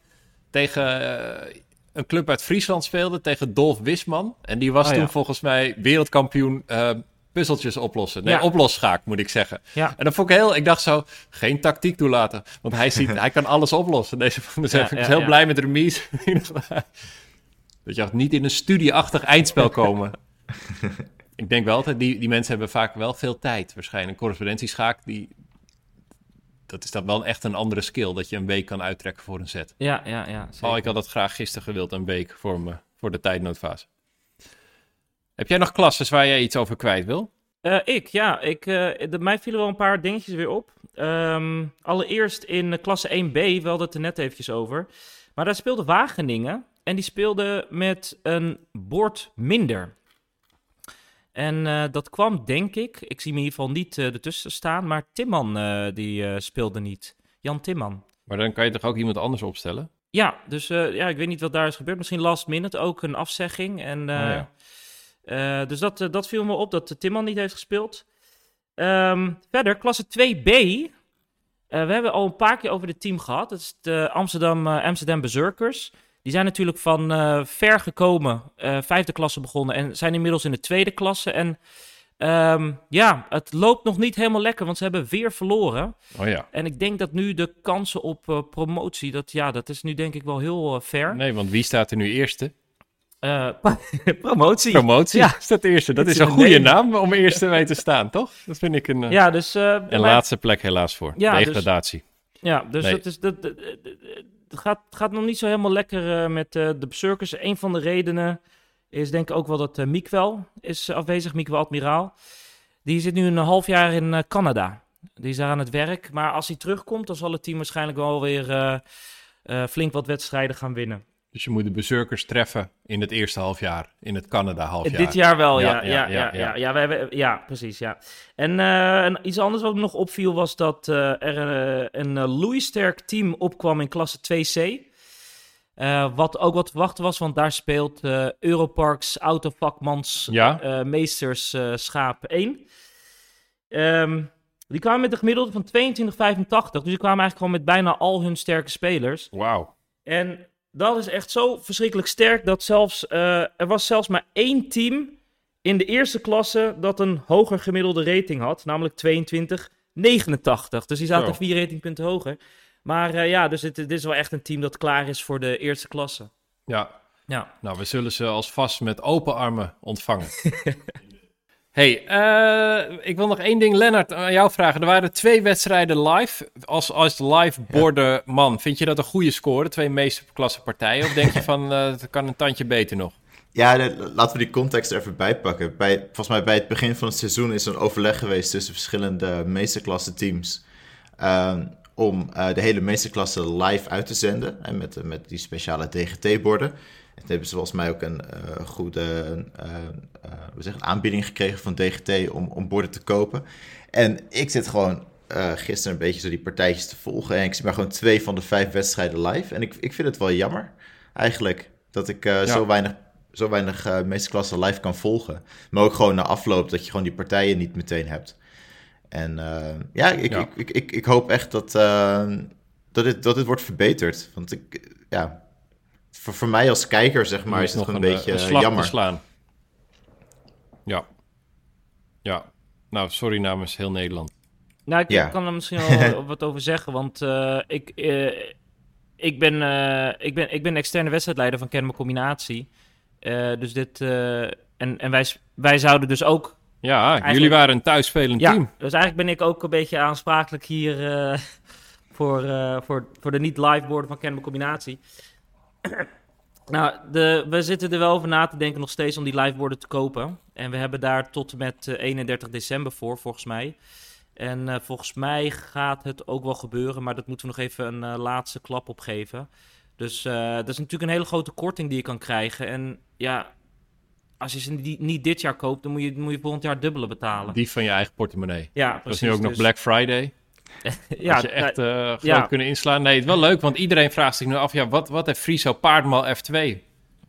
tegen eh, een club uit Friesland speelde, tegen Dolf Wisman. En die was Oh, ja. toen volgens mij wereldkampioen eh, puzzeltjes oplossen. Nee, Ja. oplosschaak moet ik zeggen. Ja. En dat vond ik heel... Ik dacht zo, geen tactiek toelaten. Want hij, ziet, hij kan alles oplossen. Deze, dus Ja, ik was heel blij met remise. dat je niet in een studieachtig eindspel komen. Ik denk wel dat die, die mensen hebben vaak wel veel tijd. Waarschijnlijk correspondentieschaak, die, dat is dan wel echt een andere skill. Dat je een week kan uittrekken voor een set. Ja, ja, ja. zeker. Oh, ik had dat graag gisteren gewild, een week voor, me, voor de tijdnoodfase. Heb jij nog klasses waar jij iets over kwijt wil? Eh, ik, ja. Ik, eh, de, mij vielen wel een paar dingetjes weer op. Ehm, allereerst in eh, klasse 1b, we hadden het er net eventjes over. Maar daar speelde Wageningen. En die speelde met een bord minder. En eh, dat kwam, denk ik, ik zie me in ieder geval niet eh, ertussen staan, maar Timman eh, die speelde niet. Jan Timman. Maar dan kan je toch ook iemand anders opstellen? Ja, dus ja, ik weet niet wat daar is gebeurd. Misschien last minute ook een afzegging. En, Oh ja. dus dat, dat viel me op, dat Timman niet heeft gespeeld. Ehm, verder, klasse 2B. Eh, we hebben al een paar keer over dit team gehad. Dat is de Amsterdam, Amsterdam Berserkers. Die zijn natuurlijk van eh, ver gekomen, eh, vijfde klasse begonnen en zijn inmiddels in de tweede klasse. En ehm, ja, het loopt nog niet helemaal lekker, want ze hebben weer verloren. Oh ja. En ik denk dat nu de kansen op eh, promotie, dat, ja, dat is nu denk ik wel heel fair. Nee, want wie staat er nu eerste? Eh, promotie. Promotie Ja. is dat eerste. Dat is een goede naam om eerste mee te staan, toch? Dat vind ik een, Ja, dus... eh, een maar- laatste plek helaas voor. Ja, dus- Degradatie. Ja, dus Nee. dat is, dat, gaat, gaat nog niet zo helemaal lekker eh, met eh, de Berserkers. Een van de redenen is denk ik ook wel dat eh Miekwel is afwezig, Miekwel Admiraal. Die zit nu een half jaar in Canada. Die is daar aan het werk. Maar als hij terugkomt, dan zal het team waarschijnlijk wel weer flink wat wedstrijden gaan winnen. Dus je moet de bezoekers treffen in het eerste halfjaar. In het Canada halfjaar. Dit jaar wel, ja. Ja, Ja, ja, ja, ja, ja, ja. ja. we hebben, ja precies, ja. En, eh, en iets anders wat me nog opviel was dat eh, er eh, een uh, Louis-sterk team opkwam in klasse 2C. Eh, wat ook wat te verwachten was, want daar speelt Europarks Autovakmans Ja? Meesters Schaap 1. Ehm, die kwamen met een gemiddelde van 22,85. Dus die kwamen eigenlijk gewoon met bijna al hun sterke spelers. Wauw. En dat is echt zo verschrikkelijk sterk dat zelfs, eh, er was zelfs maar één team in de eerste klasse dat een hoger gemiddelde rating had, namelijk 22,89. Dus die zaten vier ratingpunten hoger. Maar eh, ja, dus dit, dit is wel echt een team dat klaar is voor de eerste klasse. Ja, Ja, nou, we zullen ze als vast met open armen ontvangen. Hey, eh, ik wil nog één ding, Lennart, aan jou vragen. Er waren twee wedstrijden live. Als, als live borden man, vind je dat een goede score? Twee meeste klasse partijen? Of denk je van, uh, het kan een tandje beter nog? Ja, de, laten we die context er even bijpakken. Bij, volgens mij bij het begin van het seizoen is er een overleg geweest tussen verschillende meesterklasse teams. Uh, om uh, de hele meesterklasse live uit te zenden. En met, met die speciale DGT-borden. En hebben ze volgens mij ook een uh, goede uh, we zeggen, aanbieding gekregen van DGT om, om borden te kopen. En ik zit gewoon gisteren een beetje zo die partijtjes te volgen. En ik zie maar gewoon twee van de vijf wedstrijden live. En ik, ik vind het wel jammer, eigenlijk, dat ik ja. zo weinig zo weinig uh, meesterklasse live kan volgen. Maar ook gewoon na afloop dat je gewoon die partijen niet meteen hebt. En uh, ja, ik, ja. Ik, ik, ik, ik, hoop echt dat, uh, dat, dit, dat dit wordt verbeterd. Want ik, ja, voor, voor mij als kijker, zeg maar, is, is het nog een, een beetje een jammer. slaan. Ja. Ja. Nou, sorry namens heel Nederland. Nou, ik ja. kan er misschien wel wat over zeggen, want uh, ik, uh, ik, ben, uh, ik, ben, ik ben externe wedstrijdleider van Kenma Combinatie. dus dit, en, en wij, wij zouden dus ook ja, jullie waren een thuisspelend ja, team. Dus eigenlijk ben ik ook een beetje aansprakelijk hier uh, voor, uh, voor, voor de niet-live borden van Kenma Combinatie. Nou, de, we zitten er wel over na te denken nog steeds om die live borden te kopen. En we hebben daar tot en met 31 december voor, volgens mij. En uh, volgens mij gaat het ook wel gebeuren, maar dat moeten we nog even een laatste klap op geven. Dus dat is natuurlijk een hele grote korting die je kan krijgen. En ja, als je ze niet, niet dit jaar koopt, dan moet je, moet je volgend jaar dubbele betalen. Die van je eigen portemonnee. Ja, precies. Dat is nu ook dus... nog Black Friday. ja, je echt uh, groot ja. kunnen inslaan. Nee, het is wel leuk, want iedereen vraagt zich nu af... ja, wat, wat heeft Friso paardmal F2?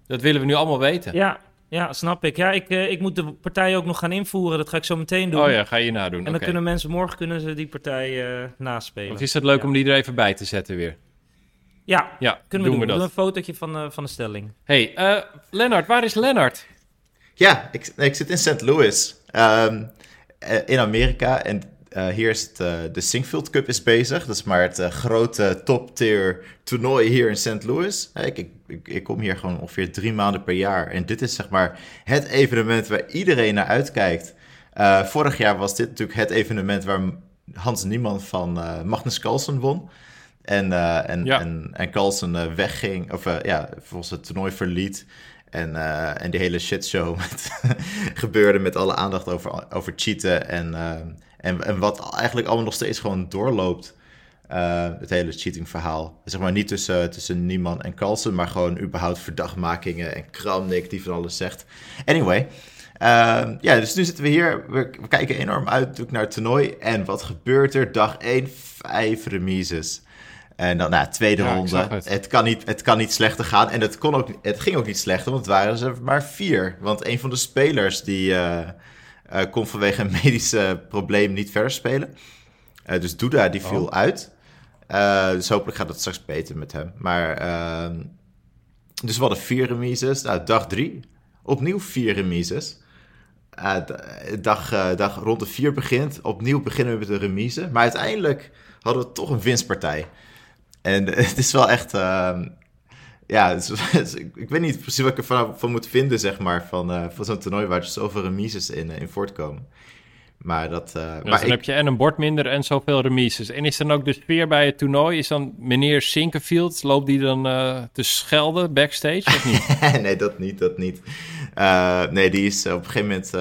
Dat willen we nu allemaal weten. Ja, ja snap ik. Ja, ik, uh, ik moet de partij ook nog gaan invoeren. Dat ga ik zo meteen doen. Oh ja, ga je nadoen. En dan okay. kunnen mensen morgen kunnen ze die partij uh, naspelen. Of is het leuk ja. om die er even bij te zetten weer? Ja, ja kunnen we doen. We dat. doen een fotootje van, van de stelling. hey, Lennart, waar is Lennart? Ja, ik, ik zit in St. Louis um, in Amerika. En uh, hier is het, uh, de Singfield Cup is bezig. Dat is maar het uh, grote top-tier toernooi hier in St. Louis. Ik, ik, ik, ik, kom hier gewoon ongeveer drie maanden per jaar. En dit is zeg maar het evenement waar iedereen naar uitkijkt. vorig jaar was dit natuurlijk het evenement waar Hans Niemann van Magnus Carlsen won. En, en, ja. en, en Carlsen wegging, of ja, volgens het toernooi verliet. En, uh, en die hele shitshow met, gebeurde met alle aandacht over, over cheaten. En, uh, en, en wat eigenlijk allemaal nog steeds gewoon doorloopt. Uh, het hele cheating verhaal. Zeg maar niet tussen, tussen Nieman en Carlsen, maar gewoon überhaupt verdachtmakingen en Kramnik die van alles zegt. Anyway. ja, dus nu zitten we hier. We, we kijken enorm uit naar het toernooi. En wat gebeurt er? Dag 1, vijf remises. En dan, nou, tweede ja, ronde. Het. het. kan niet, het kan niet slechter gaan. En het, kon ook, het ging ook niet slechter, want het waren er maar vier. Want een van de spelers die uh, kon vanwege een medische probleem niet verder spelen. Uh, dus Duda, die viel oh. uit. dus hopelijk gaat het straks beter met hem. Maar, ehm, dus we hadden vier remises. Nou, dag drie, opnieuw vier remises. dag, dag rond de vier begint. Opnieuw beginnen we met de remise. Maar uiteindelijk hadden we toch een winstpartij. En het is wel echt. Ja, het is, ik weet niet precies wat ik ervan van moet vinden, zeg maar. Van, uh, van zo'n toernooi waar er zoveel remises in, in voortkomen. Maar dat. Uh, ja, maar dan ik, heb je en een bord minder en zoveel remises. En is dan ook de sfeer bij het toernooi? Is dan meneer Sinkenfield, loopt die dan te schelden backstage of niet? nee, dat niet, dat niet. nee, die is op een gegeven moment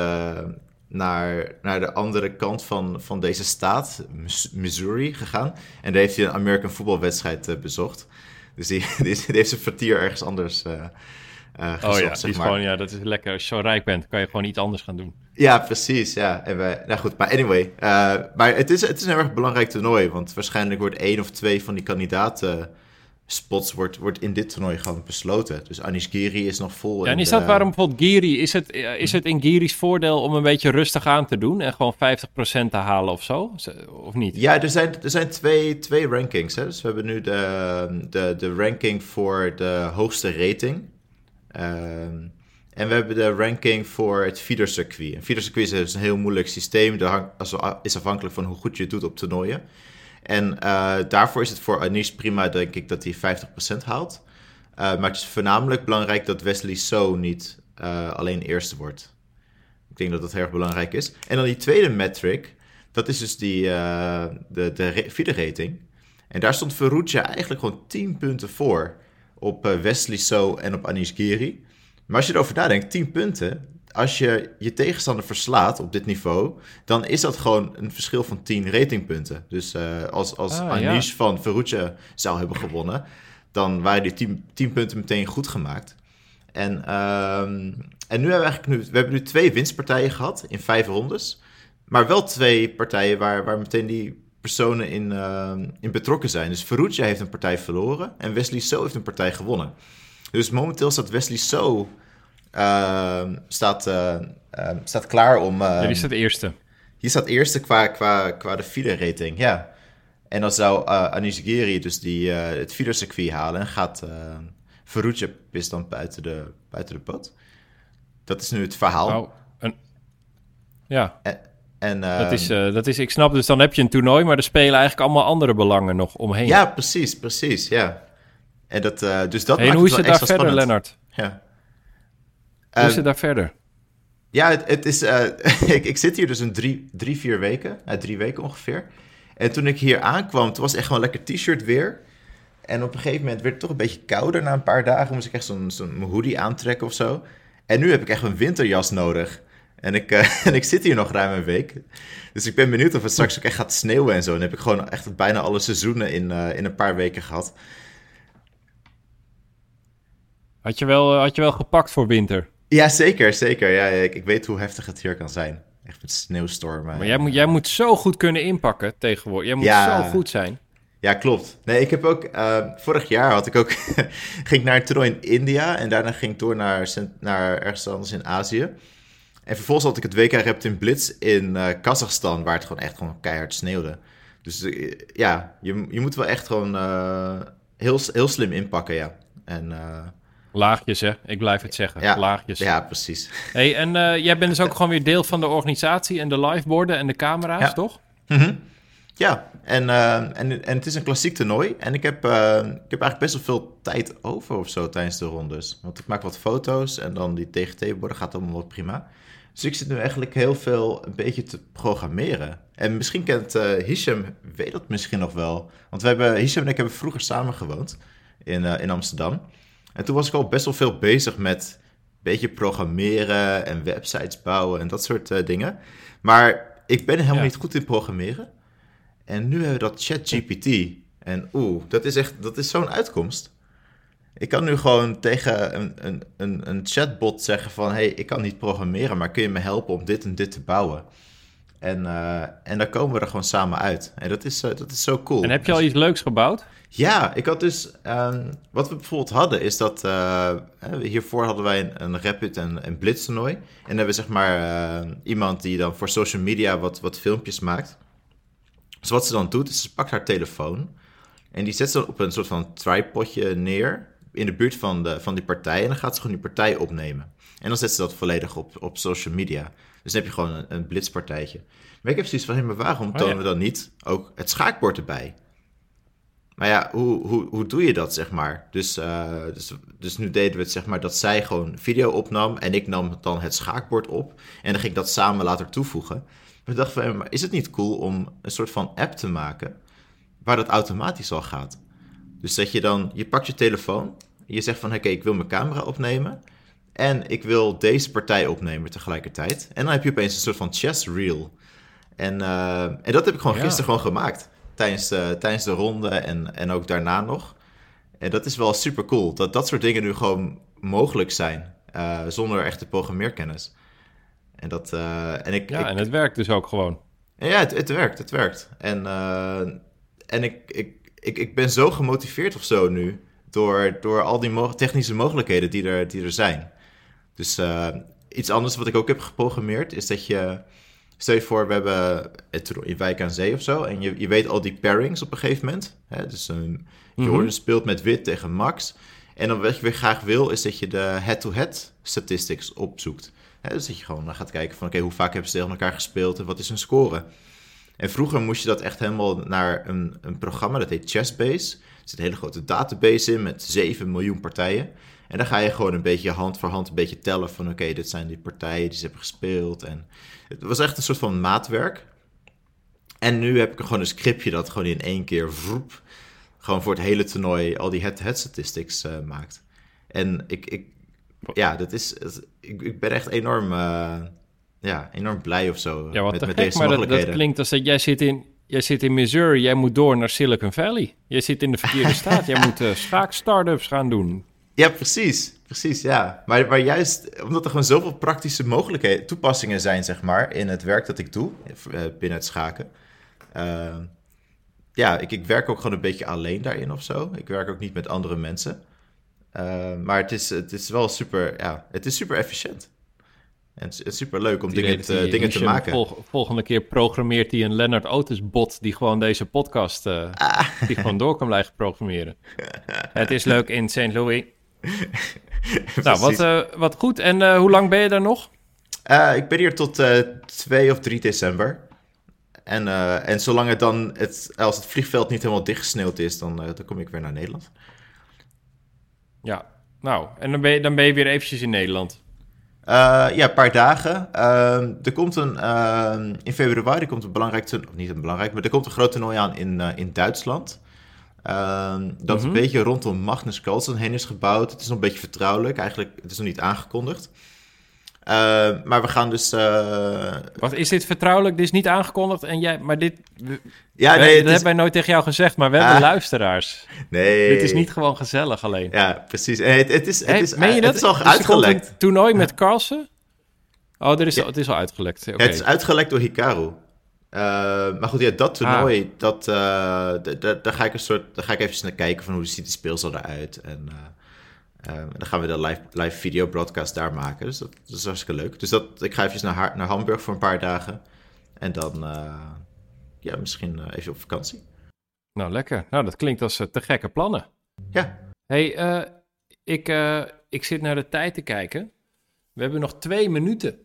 naar, naar de andere kant van, van deze staat, Missouri, gegaan. En daar heeft hij een American voetbalwedstrijd bezocht. Dus die, die, die, heeft zijn vertier ergens anders uh, uh, gezocht, Oh ja, zeg is maar. gewoon, ja, dat is lekker. Als je zo rijk bent, kan je gewoon iets anders gaan doen. Ja, precies. Ja. En wij, nou goed, maar anyway. maar het is, het is een erg belangrijk toernooi, want waarschijnlijk wordt één of twee van die kandidaten spots wordt, wordt in dit toernooi gewoon besloten. Dus Anish Giri is nog vol. Ja, en is dat waarom bijvoorbeeld Giri... Is het, is het in Giri's voordeel om een beetje rustig aan te doen... en gewoon 50% te halen of zo? Of niet? Ja, er zijn, er zijn twee, twee rankings. Hè? Dus we hebben nu de, de, de ranking voor de hoogste rating. Um, en we hebben de ranking voor het feedercircuit. Een feedercircuit is een heel moeilijk systeem. Dat is afhankelijk van hoe goed je het doet op toernooien. En uh, daarvoor is het voor Anish prima, denk ik, dat hij 50% haalt. Uh, maar het is voornamelijk belangrijk dat Wesley So niet uh, alleen eerste wordt. Ik denk dat dat heel erg belangrijk is. En dan die tweede metric, dat is dus die, de, de FIDE rating. En daar stond Ferrugia eigenlijk gewoon 10 punten voor op Wesley So en op Anish Giri. Maar als je erover nadenkt, 10 punten, als je je tegenstander verslaat op dit niveau, dan is dat gewoon een verschil van 10 ratingpunten. Dus uh, als, als Ah, Anish ja. van Ferrugia zou hebben gewonnen, dan waren die 10, 10 punten meteen goed gemaakt. En, ehm, en nu hebben we eigenlijk nu, we hebben nu twee winstpartijen gehad in vijf rondes. Maar wel twee partijen waar, waar meteen die personen in, ehm, in betrokken zijn. Dus Ferrugia heeft een partij verloren en Wesley So heeft een partij gewonnen. Dus momenteel staat Wesley So staat, eh, ehm, staat klaar om... Ja, ehm, die staat eerste. hier staat eerste qua, qua, qua de FIDE-rating, ja. En dan zou uh, Anish Giri dus die, uh, het FIDE-circuit halen en gaat uh, is dan buiten de, buiten de pot. Dat is nu het verhaal. Oh, een... Ja, En, en, dat is, ehm, dat is, ik snap, dus dan heb je een toernooi, maar er spelen eigenlijk allemaal andere belangen nog omheen. Ja, precies, precies, ja. En dat, dus dat hey, maakt hoe is het daar verder, spannend. Lennart? Ja. Hoe is Eh, het daar verder? Ja, het, het is. eh, ik, ik zit hier dus een drie, drie vier weken. Uh, drie weken ongeveer. En toen ik hier aankwam, toen was het echt gewoon lekker t-shirt weer. En op een gegeven moment werd het toch een beetje kouder. Na een paar dagen moest ik echt zo'n zo'n hoodie aantrekken of zo. En nu heb ik echt een winterjas nodig. En ik, uh, en ik zit hier nog ruim een week. Dus ik ben benieuwd of het straks ook echt gaat sneeuwen en zo. En dan heb ik gewoon echt bijna alle seizoenen in, uh, in een paar weken gehad. Had je wel, had je wel gepakt voor winter? Ja, zeker, zeker. Ja, ik, ik weet hoe heftig het hier kan zijn. Echt met sneeuwstormen. Maar jij moet, jij moet zo goed kunnen inpakken tegenwoordig. Jij moet Ja. zo goed zijn. Ja, klopt. Nee, ik heb ook... Uh, vorig jaar had ik ook... ging ik naar een toernooi in India... en daarna ging ik door naar, naar ergens anders in Azië. En vervolgens had ik het WK Rept in Blitz in uh, Kazachstan... waar het gewoon echt gewoon keihard sneeuwde. Dus uh, ja, je, je moet wel echt gewoon heel, heel slim inpakken, ja. En... Laagjes, hè? Ik blijf het zeggen. Ja, Laagjes. Ja, precies. Hey, en uh, jij bent dus ook gewoon weer deel van de organisatie en de liveboarden en de camera's, Ja. toch? Mm -hmm. Ja, en, uh, en, en het is een klassiek toernooi. En ik heb, uh, ik heb eigenlijk best wel veel tijd over of zo tijdens de rondes. Want ik maak wat foto's en dan die TGT-borden gaat allemaal wel prima. Dus ik zit nu eigenlijk heel veel een beetje te programmeren. En misschien kent uh, Hisham, weet dat misschien nog wel. Want we hebben, Hisham en ik hebben vroeger samen gewoond in, in Amsterdam. En toen was ik al best wel veel bezig met een beetje programmeren en websites bouwen en dat soort uh, dingen. Maar ik ben helemaal ja. niet goed in programmeren. En nu hebben we dat ChatGPT. En oeh, dat is echt, dat is zo'n uitkomst. Ik kan nu gewoon tegen een, een, een, een chatbot zeggen van... hey, ik kan niet programmeren, maar kun je me helpen om dit en dit te bouwen? En, uh, en dan komen we er gewoon samen uit. En dat is, uh, dat is zo cool. En heb je al iets leuks gebouwd? Ja, ik had dus... Um, wat we bijvoorbeeld hadden is dat... Uh, hiervoor hadden wij een, een Rapid en een Blitz toernooi. En dan hebben we zeg maar iemand die dan voor social media wat, wat filmpjes maakt. Dus wat ze dan doet, is ze pakt haar telefoon... en die zet ze dan op een soort van tripodje neer... in de buurt van, de, van die partij... en dan gaat ze gewoon die partij opnemen. En dan zet ze dat volledig op, op social media. Dus dan heb je gewoon een, een blitzpartijtje. Maar ik heb zoiets van, hey, maar waarom tonen oh, ja. we dan niet ook het schaakbord erbij? Maar ja, hoe, hoe, hoe doe je dat, zeg maar? Dus, uh, dus, dus nu deden we het, zeg maar, dat zij gewoon video opnam... en ik nam dan het schaakbord op... en dan ging ik dat samen later toevoegen. Maar ik dacht van, maar is het niet cool om een soort van app te maken... waar dat automatisch al gaat? Dus dat je dan, je pakt je telefoon... je zegt van, oké, okay, ik wil mijn camera opnemen... en ik wil deze partij opnemen tegelijkertijd. En dan heb je opeens een soort van chess reel... En, uh, en dat heb ik gewoon ja. gisteren gewoon gemaakt tijdens de, tijdens de ronde en, en ook daarna nog. En dat is wel super cool, dat dat soort dingen nu gewoon mogelijk zijn, uh, zonder echte programmeerkennis. En, dat, en, ik, ja, ik, en het werkt dus ook gewoon. Ja, het, het werkt, het werkt. En, en ik, ik, ik, ik ben zo gemotiveerd of zo nu, door, door al die mo technische mogelijkheden die er, die er zijn. Dus iets anders wat ik ook heb geprogrammeerd, is dat je... Stel je voor, we hebben het in Wijk aan Zee of zo. En je, je weet al die pairings op een gegeven moment. Hè? Dus je mm -hmm. speelt met wit tegen max. En dan wat je weer graag wil, is dat je de head-to-head -head statistics opzoekt. Hè? Dus dat je gewoon gaat kijken van, oké, okay, hoe vaak hebben ze tegen elkaar gespeeld en wat is hun score? En vroeger moest je dat echt helemaal naar een, een programma, dat heet Chessbase. zit een hele grote database in met 7 miljoen partijen. En dan ga je gewoon een beetje hand voor hand een beetje tellen van oké, dit zijn die partijen die ze hebben gespeeld. En het was echt een soort van maatwerk. En nu heb ik gewoon een scriptje dat gewoon in één keer vroep, gewoon voor het hele toernooi al die head-to-head statistics uh, maakt. En ik, ik ja, dat is, ik, ik ben echt enorm, uh, ja, enorm blij of zo ja, wat met, met gek, deze maar dat, mogelijkheden. dat klinkt als dat jij zit in... Jij zit in Missouri, jij moet door naar Silicon Valley. Jij zit in de verkeerde staat. Jij moet uh, schaak-startups gaan doen. Ja, precies. Precies, ja. Maar, maar juist omdat er gewoon zoveel praktische mogelijkheden, toepassingen zijn, zeg maar, in het werk dat ik doe uh, binnen het schaken. Uh, ja, ik, ik werk ook gewoon een beetje alleen daarin of zo. Ik werk ook niet met andere mensen. Uh, maar het is, het is wel super, ja, het is super efficiënt. En het is super leuk om dingen, te, dingen te maken. Vol, volgende keer programmeert hij een Leonard Otis bot die gewoon deze podcast uh, ah. die gewoon door kan blijven programmeren. het is leuk in St. Louis. nou, wat, uh, wat goed. En uh, hoe lang ben je daar nog? ik ben hier tot 2 of 3 december. En, en zolang het dan, het, als het vliegveld niet helemaal dichtgesneeuwd is, dan, dan kom ik weer naar Nederland. Ja, nou, en dan ben je, dan ben je weer eventjes in Nederland. Ja, een paar dagen. Er komt een, in februari komt een belangrijk toernooi, niet een belangrijk, maar er komt een groot toernooi aan in, in Duitsland. Ehm, dat een beetje rondom Magnus Carlsen heen is gebouwd. Het is nog een beetje vertrouwelijk, eigenlijk, het is nog niet aangekondigd. Ehm, maar we gaan dus. Wat is dit vertrouwelijk? Dit is niet aangekondigd en jij, maar dit. Ja, nee, dat is... hebben wij nooit tegen jou gezegd, maar we hebben Ah. luisteraars. Nee. Dit is niet gewoon gezellig alleen. Ja, precies. En het, het is, het Hey, is, meen je het dat? is al Dus uitgelekt. een toernooi met Carlsen? Oh, er is, Ja. het is al uitgelekt. Het is uitgelekt door Hikaru. Uh, maar goed, ja, dat toernooi, Ah. dat, uh, d- d- daar ga ik een soort, daar ga ik even naar kijken van hoe ziet die speelsel eruit. En uh, dan gaan we de live, live video broadcast daar maken. Dus dat, dat is hartstikke leuk. Dus dat, ik ga even naar, naar Hamburg voor een paar dagen. En dan, ja, misschien even op vakantie. Nou, lekker. Nou, dat klinkt als te gekke plannen. Ja, hey, ik, ik zit naar de tijd te kijken. We hebben nog twee minuten.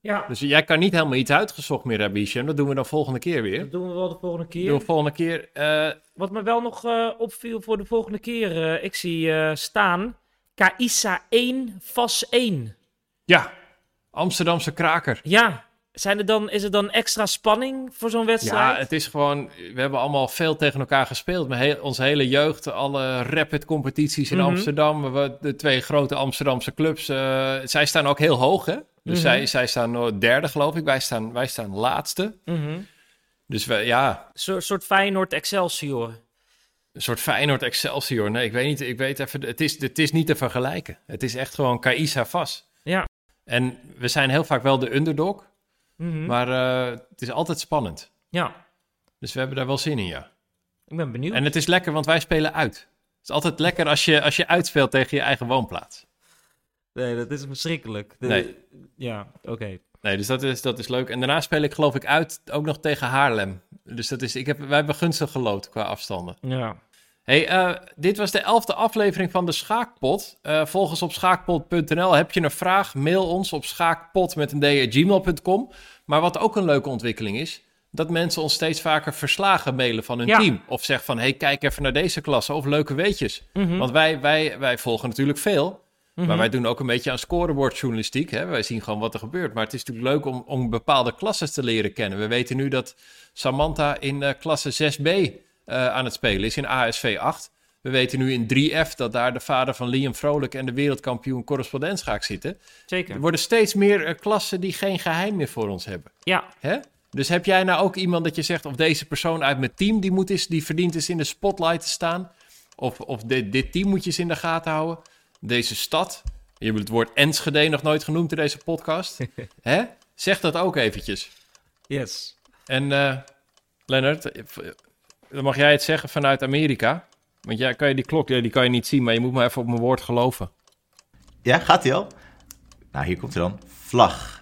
Ja, Dus jij kan niet helemaal iets uitgezocht meer hebben, Hisham. Dat doen we dan volgende keer weer. dat doen we wel de volgende keer. Doen we volgende keer. eh, Wat me wel nog eh, opviel voor de volgende keer, eh, ik zie staan Kaisa 1, Vas 1. ja, Amsterdamse kraker. Ja, zijn er dan, is er dan extra spanning voor zo'n wedstrijd? Ja, het is gewoon... We hebben allemaal veel tegen elkaar gespeeld. Met heel, onze hele jeugd, alle rapid competities in Mhm. Amsterdam. We, de twee grote Amsterdamse clubs. zij staan ook heel hoog, hè? Dus Mhm. zij, zij staan derde, geloof ik. Wij staan, wij staan laatste. Mhm. Dus we, ja, Een soort Feyenoord Excelsior. een soort Feyenoord Excelsior. Nee, ik weet niet. Ik weet even... Het is, het is niet te vergelijken. Het is echt gewoon Kaisa Vas. Ja. En we zijn heel vaak wel de underdog. Mhm. Maar uh, het is altijd spannend. Ja, Dus we hebben daar wel zin in, ja. ik ben benieuwd. En het is lekker, want wij spelen uit. Het is altijd lekker als je, als je uitspeelt tegen je eigen woonplaats. Nee, dat is verschrikkelijk. De- Nee. Ja, oké. Nee, dus dat is, dat is leuk. En daarna speel ik geloof ik uit ook nog tegen Haarlem. Dus dat is, ik heb, wij hebben gunstig gelood qua afstanden. Ja. Hey, uh, dit was de elfde aflevering van de Schaakpot. Uh, volg ons op schaakpot.nl. Heb je een vraag, mail ons op schaakpot met een d@gmail.com. Maar wat ook een leuke ontwikkeling is, dat mensen ons steeds vaker verslagen mailen van hun Ja. team. Of zeggen van, hey, kijk even naar deze klasse of leuke weetjes. Mhm. Want wij, wij, wij volgen natuurlijk veel. Mhm. Maar wij doen ook een beetje aan scorebordjournalistiek. Hè? Wij zien gewoon wat er gebeurt. Maar het is natuurlijk leuk om, om bepaalde klasses te leren kennen. We weten nu dat Samantha in uh, klasse 6b uh, aan het spelen is, in ASV 8. We weten nu in 3F dat daar de vader van Liam Vrolijk en de wereldkampioen correspondenschaak zitten. Zeker. Er worden steeds meer uh, klassen die geen geheim meer voor ons hebben. Ja. Hè? Dus heb jij nou ook iemand dat je zegt, of deze persoon uit mijn team, die, moet eens, die verdient eens in de spotlight te staan? Of, of dit, dit team moet je eens in de gaten houden? Deze stad? Je hebt het woord Enschede nog nooit genoemd in deze podcast. Hè? Zeg dat ook eventjes. Yes. En uh, Leonard, dan mag jij het zeggen vanuit Amerika. Want ja, kan je die klok, die kan je niet zien, maar je moet maar even op mijn woord geloven. Ja, gaat hij al? Nou, hier komt hij dan. Vlag.